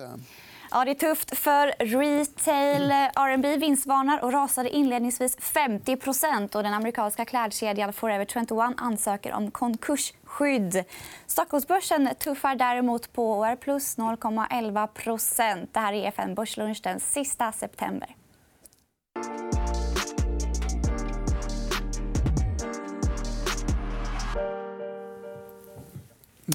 det? Ja, det är tufft för retail. Eh, R&B vinstvarnar och rasade inledningsvis 50 och Den amerikanska klädkedjan Forever 21 ansöker om konkursskydd. Stockholmsbörsen tuffar däremot på och är plus 0,11 Det här är EFN Börslunch den sista september.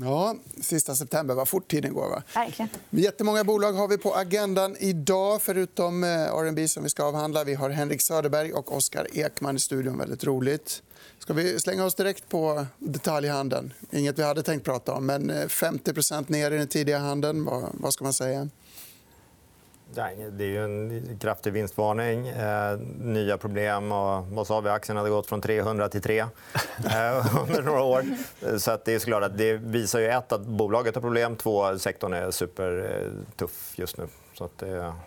Ja, sista september. Vad fort tiden går. Va? Verkligen. Jättemånga bolag har vi på agendan idag, förutom eh, R&B som vi ska avhandla. Vi har Henrik Söderberg och Oskar Ekman i studion. Väldigt roligt. Ska vi slänga oss direkt på detaljhandeln? Inget vi hade tänkt prata om, men 50 eh, ner i den tidiga handeln. Vad ska man säga? Det är ju en kraftig vinstvarning. Eh, nya problem. Och, vad sa vi? Aktien hade gått från 300 till 3 eh, under några år. Så att det, är såklart att det visar ju ett, att bolaget har problem. Två, sektorn är supertuff just nu. Så att,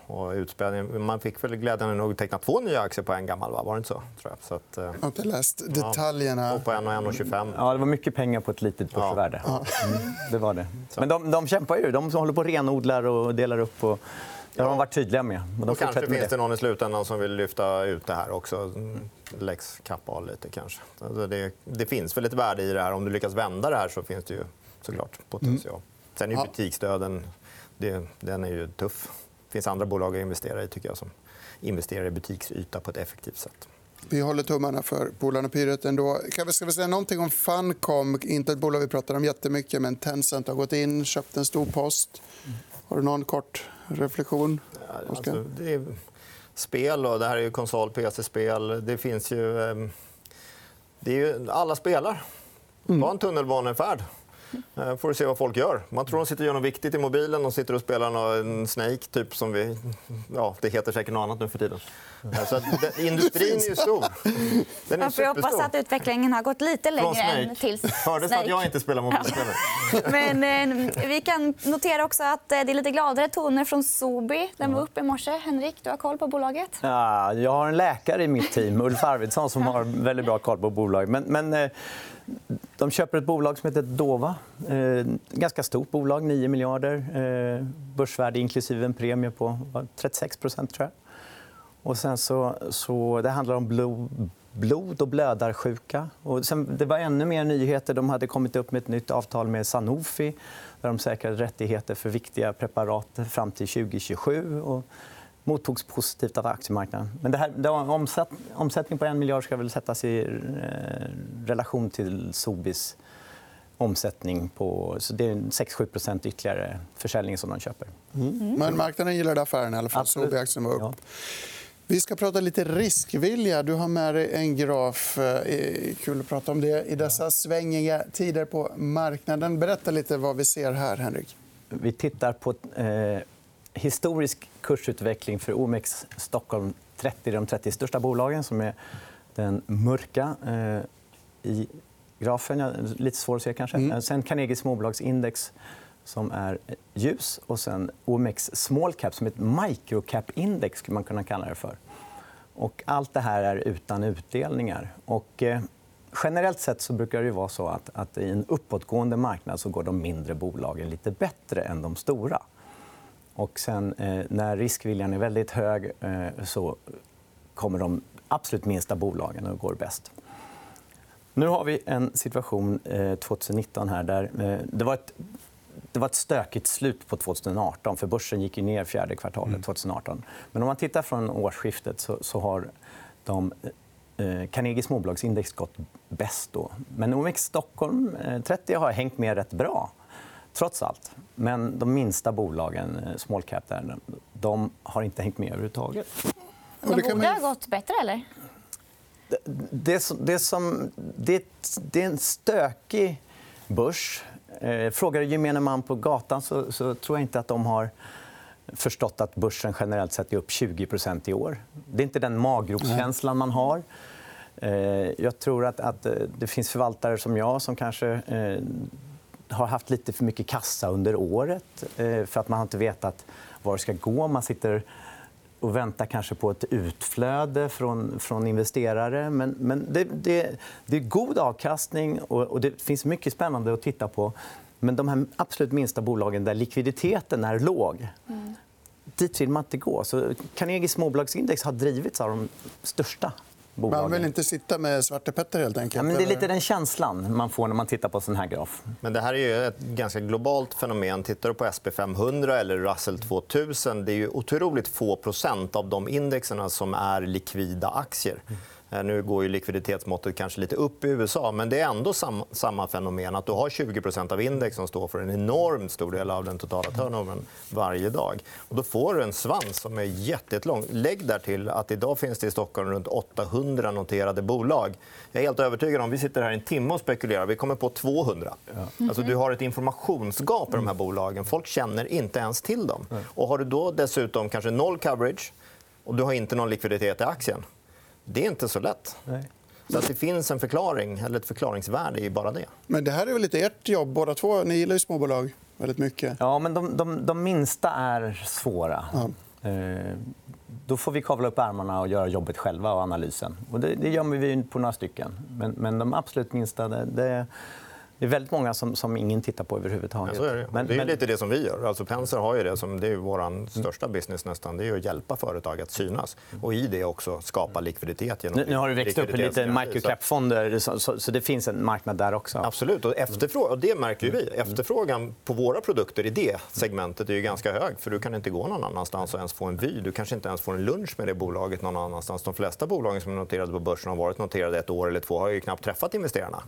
och utspädning. Man fick väl glädjande nog teckna två nya aktier på en gammal. Va? Var det inte så? Tror jag. Så att, jag har inte läst detaljerna. Ja, på 1 och 1,25. Ja, det var mycket pengar på ett litet börsvärde. Ja. Mm, det var det. Men de, de kämpar ju. De håller på och renodlar och delar upp. Och... Det har de varit tydliga med. Men de kanske finns det någon i slutändan som vill lyfta ut det här också. Lex Kappahl lite kanske. Alltså det, det, finns väl ett värde i det här. Om du lyckas vända det här så finns det ju såklart potential. Mm. Sen är ju butiksdöden det, den är ju tuff. Det finns andra bolag att investera i tycker jag, som investerar i butiksyta på ett effektivt sätt. Vi håller tummarna för Polarn Pyret. Ändå. Kan vi, ska vi säga någonting om Funcom? Inte ett bolag vi pratar om jättemycket, men Tencent har gått in köpt en stor post. Har du någon kort reflektion? alltså, det är spel. Och det här är ju konsol, PC-spel. Det finns ju... Ehm, det är ju alla spelar. Mm. Var en tunnelbanefärd. Eh, får du se vad folk gör. Man tror de sitter och gör något viktigt i mobilen. De sitter och spelar en Snake, typ, som vi... Ja, det heter säkert något annat nu för tiden. Eh, så att, industrin är ju stor. Den är Man får hoppas att utvecklingen har gått lite längre än till Hördes att jag inte spelar mobilspel? Men eh, vi kan notera också att eh, det är lite gladare toner från Sobi. Den var uppe i morse. Henrik, du har koll på bolaget? Ja, jag har en läkare i mitt team, Ulf Arvidsson, som har väldigt bra koll på bolaget. Men, men eh, de köper ett bolag som heter Dova. Eh, ganska stort bolag, 9 miljarder. Eh, börsvärde inklusive en premie på 36 tror jag. Och sen så, så, det handlar om blod, blod och blödarsjuka. Och sen, det var ännu mer nyheter. De hade kommit upp med ett nytt avtal med Sanofi där de säkrade rättigheter för viktiga preparat fram till 2027. Och mottogs positivt av aktiemarknaden. Men det här, det omsätt, omsättning på en miljard ska väl sättas i eh, relation till Sobis omsättning. På, så det är 6-7% ytterligare försäljning som de köper. Mm. Men marknaden gillade affären. I alla fall. Sobi-aktien var upp. Ja. Vi ska prata lite riskvilja. Du har med dig en graf. Eh, kul att prata om det i dessa svängiga tider på marknaden. Berätta lite vad vi ser här, Henrik. Vi tittar på eh, historisk kursutveckling för OMX Stockholm 30, de 30 största bolagen, som är den mörka eh, i grafen. Lite svår att se, kanske. Mm. Sen Carnegie småbolagsindex som är ljus och sen OMX Small Cap som är ett microcap-index. skulle man kunna kalla det för. Och allt det här är utan utdelningar. Och, eh, generellt sett så brukar det vara så att, att i en uppåtgående marknad så går de mindre bolagen lite bättre än de stora. Och sen, eh, när riskviljan är väldigt hög eh, så kommer de absolut minsta bolagen att gå bäst. Nu har vi en situation eh, 2019 här där eh, det var ett det var ett stökigt slut på 2018. för Börsen gick ner fjärde kvartalet 2018. Mm. Men om man tittar från årsskiftet så, så har de eh, Carnegie småbolagsindex gått bäst. Då. Men OMX Stockholm 30 har hängt med rätt bra trots allt. Men de minsta bolagen, eh, small cap, där, de har inte hängt med överhuvudtaget. De borde ha gått bättre, eller? Det, det, det, som, det, det är en stökig börs. Eh, frågar du gemene man på gatan så, så, tror jag inte att de har förstått att börsen generellt sett är upp 20% i år. Det är inte den maggropskänslan man har. Eh, jag tror att, att det finns förvaltare som jag som kanske har haft lite för mycket kassa under året eh, för att man inte vetat var det ska gå. Man sitter och väntar kanske på ett utflöde från, från investerare. Men, men det, det, det, är god avkastning och, och, det finns mycket spännande att titta på. Men de här absolut minsta bolagen där likviditeten är låg dit vill man inte gå. Så Carnegie småbolagsindex har drivits av de största bolagen. Man vill inte sitta med Svarte Petter helt enkelt. Ja, men det är lite den känslan man får när man tittar på sån här graf. Men det här är ju ett ganska globalt fenomen. Tittar du på SP500 eller Russell 2000 det är ju otroligt få procent av de indexerna som är likvida aktier. Eh, Nu går ju likviditetsmåttet kanske lite upp i USA men det är ändå sam samma fenomen. att Du har 20% av index som står för en enormt stor del av den totala turnovern varje dag. Och då får du en svans som är jättelång. Lägg där till att idag finns det i Stockholm runt 800 noterade bolag. Jag är helt övertygad om vi sitter här en timme och spekulerar. Vi kommer på 200. Alltså, du har ett informationsgap i de här bolagen. Folk känner inte ens till dem. Och har du då dessutom kanske noll coverage och du har inte någon likviditet i aktien det är inte så lätt. Nej. Så att det finns en förklaring, eller ett förklaringsvärde i bara det. Men det här är väl lite ert jobb båda två. Ni gillar ju småbolag väldigt mycket. Ja, men de, de, de minsta är svåra. Eh, Då får vi kavla upp ärmarna och göra jobbet själva och analysen. Och det, det gör vi på några stycken. Men, men de absolut minsta... Det, det, det är väldigt många som, som ingen tittar på överhuvudtaget. Ja, så är det. Men, det är men- lite det som vi gör. Alltså Penser har ju det som det är vår största business nästan. Det är att hjälpa företag att synas och i det också skapa likviditet. Genom nu, nu har det växt upp likviditetsgaranti. microcap-fonder, så, så, så det finns en marknad där också. Absolut. Och efterfrågan, och det märker vi. Efterfrågan på våra produkter i det segmentet är ju ganska hög. För Du kan inte gå någon annanstans och ens få en vy. Du kanske inte ens får en lunch med det bolaget någon annanstans. De flesta bolagen som är noterade på börsen har varit noterade ett år eller två har ju knappt träffat investerarna.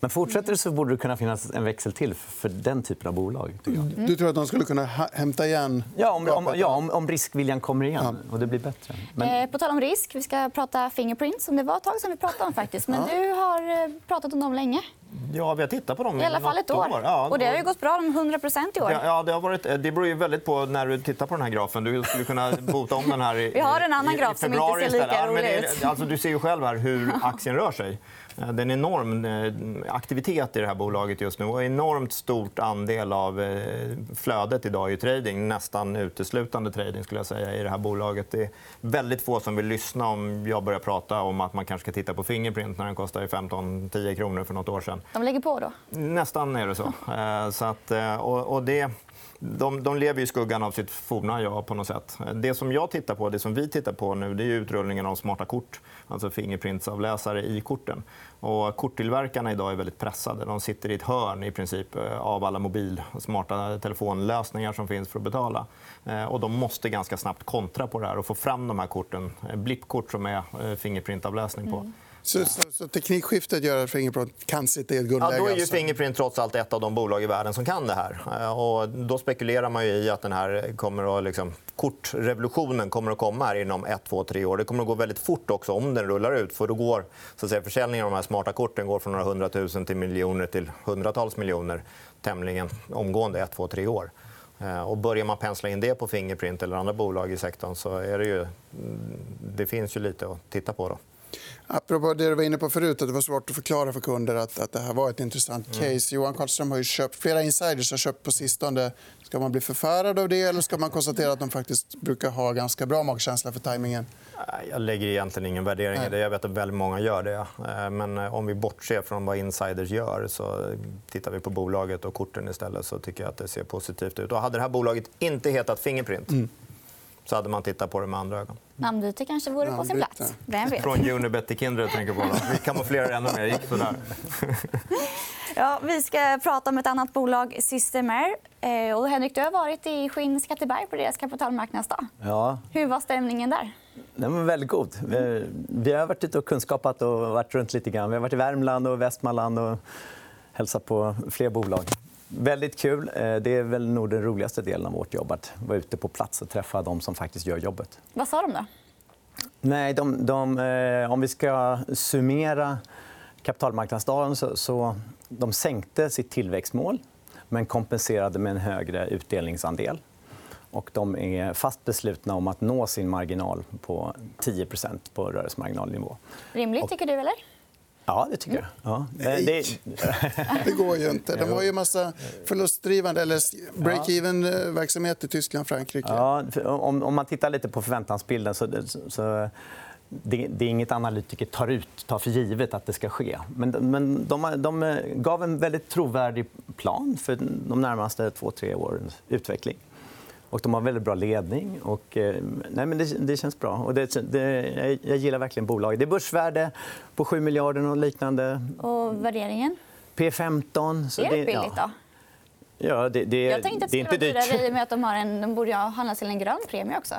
Men fortsätter det så borde det kunna finnas en växel till för den typen av bolag. Tycker jag. Du tror att de skulle kunna hämta igen Ja, om, om, ja, om, om riskviljan kommer igen och det blir bättre. Men, Eh, På tal om risk, vi ska prata Fingerprint som det var ett tag sedan vi pratade om faktiskt. Men du har eh, pratat om dem länge. Ja, vi har tittat på dem I alla fall ett något år. Ja, Och det har ju gått bra, de 100% i år. Ja, det, har varit, det beror ju väldigt på när du tittar på den här grafen. Du skulle kunna bota om den här i, Vi har en annan i, graf i som inte ser lika rolig ut. Alltså, du ser ju själv här hur aktien rör sig. Eh, Det är en enorm eh, aktivitet i det här bolaget just nu och en enormt stort andel av eh, flödet idag är trading. Nästan uteslutande trading skulle jag säga i det här bolaget. Det är väldigt få som vill lyssna om jag börjar prata om att man kanske ska titta på Fingerprint när den kostade 15-10 kronor för något år sedan. De lägger på då. Nästan är det så. Eh, så att, eh, och, och det, de, de lever i skuggan av sitt forna jag på något sätt. Det som jag tittar på, det som vi tittar på nu, det är utrullningen av smarta kort. Alltså fingerprintsavläsare i korten. Och korttillverkarna idag är väldigt pressade. De sitter i ett hörn i princip eh, av alla mobil smarta telefonlösningar som finns för att betala. Och de måste ganska snabbt kontra på det här och få fram de här korten. Blippkort som är fingerprintavläsning på. Så, så, så teknikskiftet gör att Fingerprint kan sitta i ett Ja, guldläge? då är ju alltså. Fingerprint trots allt ett av de bolag i världen som kan det här. Eh, Och då spekulerar man ju i att den här kommer att, liksom, kortrevolutionen kommer att komma här inom ett, två, tre år. Det kommer att gå väldigt fort också om den rullar ut. För då går så att säga, försäljningen av de här smarta korten går från några hundratusen till miljoner till hundratals miljoner tämligen omgående, ett, två, tre år. Eh, Och börjar man pensla in det på Fingerprint eller andra bolag i sektorn så är det ju... mm, Det finns ju lite att titta på. Då. Apropå det du var inne på förut, att det var svårt att förklara för kunder att, att det här var ett intressant Mm. case. Johan Karlström har köpt, flera insiders har köpt på sistone. Ska man bli förfärad av det eller ska man konstatera att de faktiskt brukar ha ganska bra magkänsla för tajmingen? Jag lägger egentligen ingen värdering i det. Jag vet att väldigt många gör det. Eh, Men eh, om vi bortser från vad insiders gör så tittar vi på bolaget och korten istället så tycker jag att det ser positivt ut. Och hade det här bolaget inte hetat Fingerprint så hade man tittat på det med andra ögon. Namnbyte kanske vore på sin plats. Vem vet? Från Unibet till Kindred tänker på. Vi kamouflerar ännu mer. gick sådär. Ja, vi ska prata om ett annat bolag, Systemair. Eh, Och Henrik, du har varit i Skinnskatteberg på deras kapitalmarknadsdag. ja, Hur var stämningen där? Den var väldigt god. Vi- Vi har varit ute och kunskapat och varit runt lite grann. Vi har varit i Värmland och Västmanland och hälsat på fler bolag. Väldigt kul. Eh, Det är väl nog den roligaste delen av vårt jobb att vara ute på plats och träffa de som faktiskt gör jobbet. Vad sa de då? Nej, de, de, eh, om vi ska summera kapitalmarknadsdagen så, så de sänkte sitt tillväxtmål men kompenserade med en högre utdelningsandel. Och de är fast beslutna om att nå sin marginal på 10% på rörelsemarginalnivå. Rimligt, tycker du? eller? Ja, det tycker jag. Ja. Eh, Det, Det går ju inte. De har ju massa förlustdrivande eller break-even verksamhet i Tyskland och Frankrike. ja, om, om man tittar lite på förväntansbilden så, så det, det är inget analytiker tar ut, tar för givet att det ska ske. Men, men de, de gav en väldigt trovärdig plan för de närmaste två, tre årens utveckling. Och de har väldigt bra ledning. Och, eh, nej, men det, det känns bra. Och det, det, jag gillar verkligen bolaget. Det är börsvärde på 7 miljarder och liknande. Och värderingen? P15. Så är det billigt, då? Ja, det, det, jag tänkte att det skulle vara dyrare i och med att de, har en, de borde handlas till en grön premie också.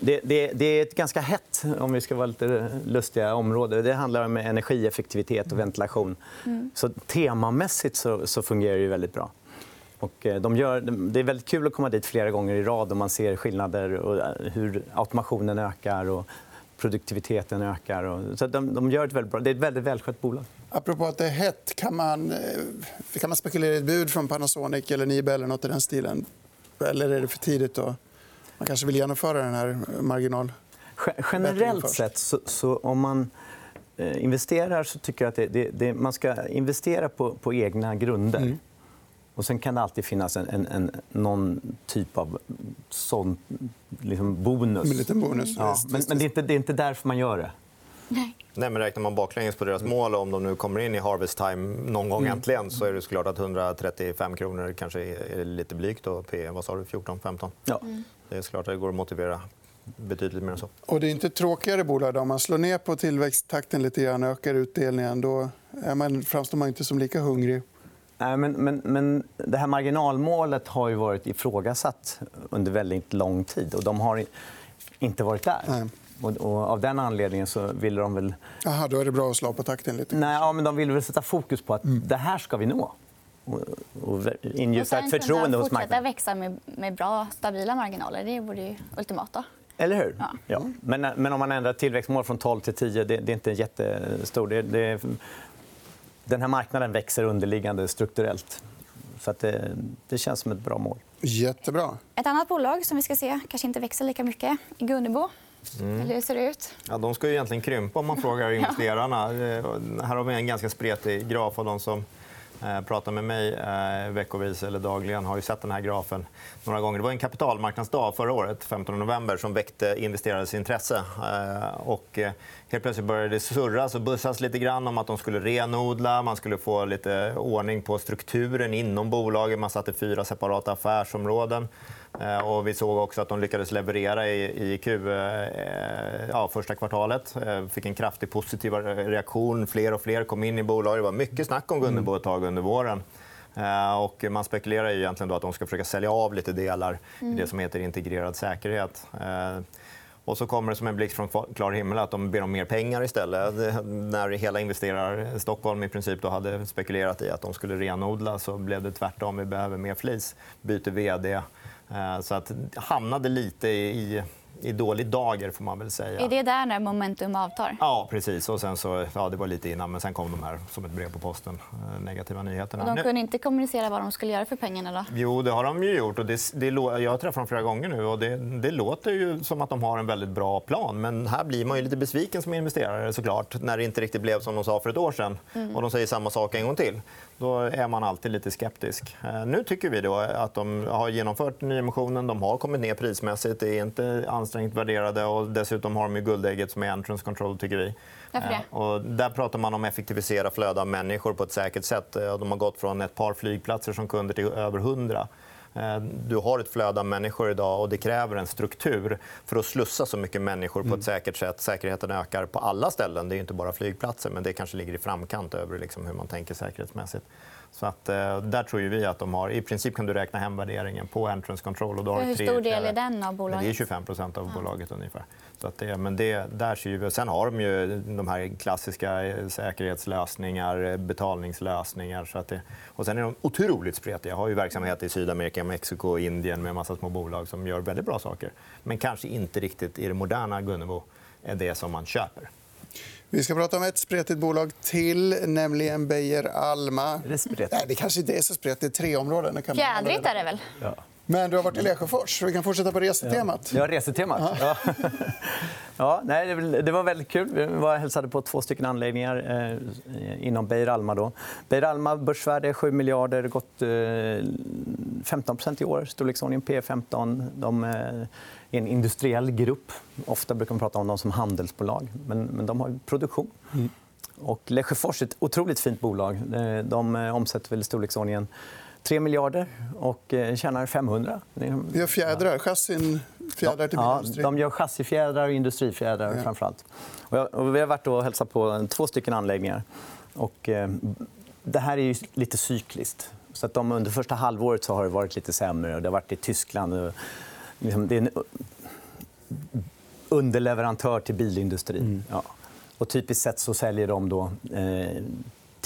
Det, det, det, är ett ganska hett om vi ska vara lite lustiga område. Det handlar om energieffektivitet och ventilation. Mm. Så temamässigt så, så fungerar det väldigt bra. Och eh, de gör, det är väldigt kul att komma dit flera gånger i rad och man ser skillnader och eh, hur automationen ökar och produktiviteten ökar. Och, så de, de gör ett väldigt bra, det är ett väldigt välskött bolag. Apropå att det är hett, kan man, eh, kan man spekulera i ett bud från Panasonic eller Nibe eller nåt i den stilen? Eller är det för tidigt? Att man kanske vill genomföra den här marginal... Generellt sett, så, så om man investerar så tycker jag att det, det, det, man ska investera på, på egna grunder. Mm. Och sen kan det alltid finnas en, en, en någon typ av sån liksom bonus. En liten bonus. Ja. Men, men det, är inte, det är inte därför man gör det. Nej. Nej, men räknar man baklänges på deras mål om de nu kommer in i harvest time någon gång mm. äntligen så är det klart att 135 kronor kanske är lite blygt. Då. P, vad sa du? 14, 15? Ja. Mm. Det är klart att det går att motivera betydligt mer än så. Och det är inte tråkigare bolag. Om man slår ner på tillväxttakten lite grann och ökar utdelningen då är man, framstår man inte som lika hungrig. Nej, men, men, men det här marginalmålet har ju varit ifrågasatt under väldigt lång tid. och De har inte varit där. Nej. Och, och av den anledningen så ville de väl... Aha, då är det bra att slå på takten lite. Nej, ja, men de ville väl sätta fokus på att mm. det här ska vi nå. Och, och ingjuta ett förtroende hos marknaden. fortsätta växa med, med bra, stabila marginaler. Det vore ju ultimata. Eller hur? Ja. ja. Men, men om man ändrar tillväxtmål från 12 till 10 det, det är inte jättestort. Det, det, den här marknaden växer underliggande strukturellt. Så att det, det känns som ett bra mål. Jättebra. Ett annat bolag som vi ska se kanske inte växer lika mycket är Gunnebo. Mm. Eller hur ser det ut? Ja, de ska ju egentligen krympa om man frågar investerarna. ja. Här har vi en ganska spretig graf av de som Eh, pratar med mig eh, veckovis eller dagligen har ju sett den här grafen några gånger. Det var en kapitalmarknadsdag förra året, 15 november, som väckte investerares intresse. Eh, och helt plötsligt började det surras och bussas lite grann om att de skulle renodla. Man skulle få lite ordning på strukturen inom bolaget. Man satte fyra separata affärsområden. Eh, och vi såg också att de lyckades leverera i, Q, eh, ja, första kvartalet. Eh, fick en kraftig positiv reaktion. Fler och fler kom in i bolaget. Det var mycket snack om Gunnebo ett tag under våren. Och man spekulerar ju egentligen då att de ska försöka sälja av lite delar i det som heter integrerad säkerhet. Och så kommer det som en blixt från klar himmel att de ber om mer pengar istället. När hela investerare Stockholm i princip då hade spekulerat i att de skulle renodla så blev det tvärtom. Vi behöver mer flis. Byter vd. Eh, så att hamnade lite i i dålig dager. får man väl säga. Är det där när momentum avtar? Ja, precis. Och sen så, ja, det var lite innan, men sen kom de här som ett brev på posten, eh, negativa nyheterna. Och de kunde inte kommunicera vad de skulle göra för pengarna? Då? Jo, det har de ju gjort. Och det, det, jag har träffat dem flera gånger nu. och det, det, låter ju som att de har en väldigt bra plan. Men här blir man ju lite besviken som investerare såklart, när det inte riktigt blev som de sa för ett år sedan. Mm. Och de säger samma sak en gång till. Då är man alltid lite skeptisk. Eh, nu tycker vi då att de har genomfört nyemissionen. De har kommit ner prismässigt. Det är inte ansträngt värderade. Och dessutom har de ju guldägget som är entrance control, tycker vi. Eh, och där pratar man om att effektivisera flöde av människor på ett säkert sätt. Eh, de har gått från ett par flygplatser som kunder till över 100. Du har ett flöde av människor idag och det kräver en struktur för att slussa så mycket människor på ett mm. säkert sätt. Säkerheten ökar på alla ställen. Det är inte bara flygplatser, men det kanske ligger i framkant över liksom hur man tänker säkerhetsmässigt. Så att, eh, där tror vi att de har... I princip kan du räkna hem värderingen på entrance control. Och då har hur stor del är den av bolaget? Det är 25% av bolaget. ungefär. Så att det, men det, där ser vi, sen har de ju de här klassiska eh, säkerhetslösningar, eh, betalningslösningar. Så att det, och sen är de otroligt spretiga. har ju verksamhet i Sydamerika, Mexiko och Indien med en massa små bolag som gör väldigt bra saker. Men kanske inte riktigt i det moderna Gunnebo är det som man köper. Vi ska prata om ett spretigt bolag till, nämligen Beijer Alma. Är det spretigt? Nej, det kanske inte är så spretigt. Tre områden. Fjädrigt är det väl? Ja. Men du har varit i Lesjöfors. Vi kan fortsätta på resetemat. Ja, resetemat. Ja. Ja, nej, det var väldigt kul. Vi var och hälsade på två stycken anläggningar eh, inom Beijer Alma. Då. Beijer Alma börsvärde 7 miljarder, gått eh, 15% i år, storleksordningen P15. De eh, är en industriell grupp. Ofta brukar man prata om dem som handelsbolag, men, men de har produktion. Mm. Och Lesjöfors är ett otroligt fint bolag. Eh, de eh, omsätter väl i storleksordningen 3 miljarder och eh, tjänar 500. De gör fjädrar, chassin fjädrar till. Ja, de gör chassifjädrar och industrifjädrar. Ja. Framförallt. Och vi har varit och hälsat på två stycken anläggningar. Och, eh, det här är ju lite cykliskt. Så att de under första halvåret så har det varit lite sämre. Och det har varit i Tyskland. Och, liksom, det är en underleverantör till bilindustrin. Mm. Ja. Och typiskt sett så säljer de då, eh,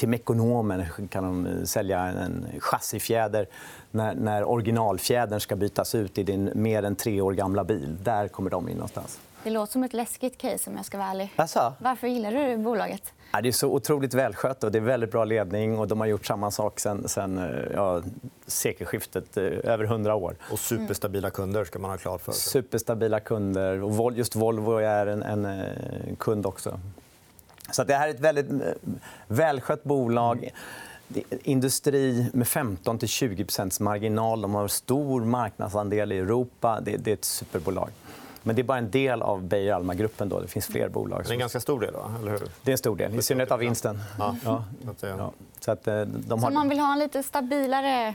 till Mekonomen kan de sälja en chassifjäder när, när originalfjädern ska bytas ut i din mer än tre år gamla bil. Där kommer de in någonstans. Det låter som ett läskigt case. om jag ska vara ärlig. Asså? Varför gillar du bolaget? det är så otroligt välskött och det är väldigt bra ledning. och De har gjort samma sak sen, sen eh, ja, sekelskiftet, eh, över 100 år. Och superstabila kunder ska man ha klart för sig. Superstabila kunder. Och just Volvo är en, en, en eh, kund också. Så det här är ett väldigt välskött bolag. Industri med 15-20% marginal. De har stor marknadsandel i Europa. Det, är ett superbolag. Men det är bara en del av Beijer Alma-gruppen. Det finns fler bolag. Det är en ganska stor del, va? eller hur? Det är en stor del, i synnerhet av vinsten. Ja. Ja. Ja. Så, att, eh, de har... om man vill ha en lite stabilare,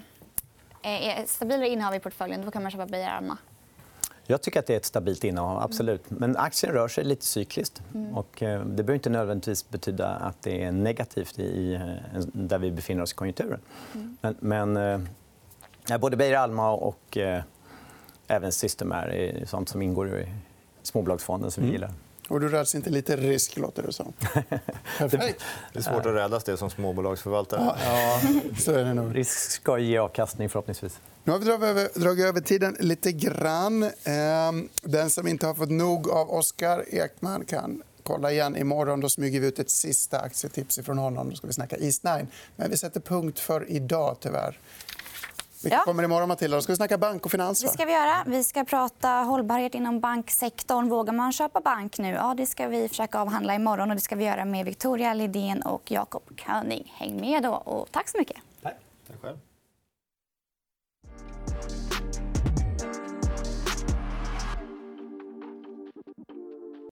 eh, stabilare innehav i portföljen då kan man köpa Beijer Alma? Jag tycker att det är ett stabilt innehav. absolut. Men aktien rör sig lite cykliskt. Mm. Och eh, det behöver inte nödvändigtvis betyda att det är negativt i, eh, där vi befinner oss i konjunkturen. Mm. Men, men eh, både Beijer Alma och eh, även Systemair är sånt som ingår i småbolagsfonden som vi mm. gillar. Och du räds inte lite risk, låter det som. Perfekt. Det är svårt att räddas det som småbolagsförvaltare. Ja, så är det nog. Risk ska ge avkastning, förhoppningsvis. Nu har vi dragit över tiden lite grann. Ehm, den som inte har fått nog av Oskar Ekman kan kolla igen imorgon. Då smyger vi ut ett sista aktietips från honom. Då ska vi snacka East9. Men vi sätter punkt för idag, tyvärr. Vilka ja. kommer imorgon, Matilda? Då ska vi snacka bank och finans. Det ska vi göra. Vi ska prata hållbarhet inom banksektorn. Vågar man köpa bank nu? Ja, det ska vi försöka avhandla imorgon. Och det ska vi göra med Victoria Lidén och Jakob König. Häng med då. Och tack så mycket. Tack. tack själv.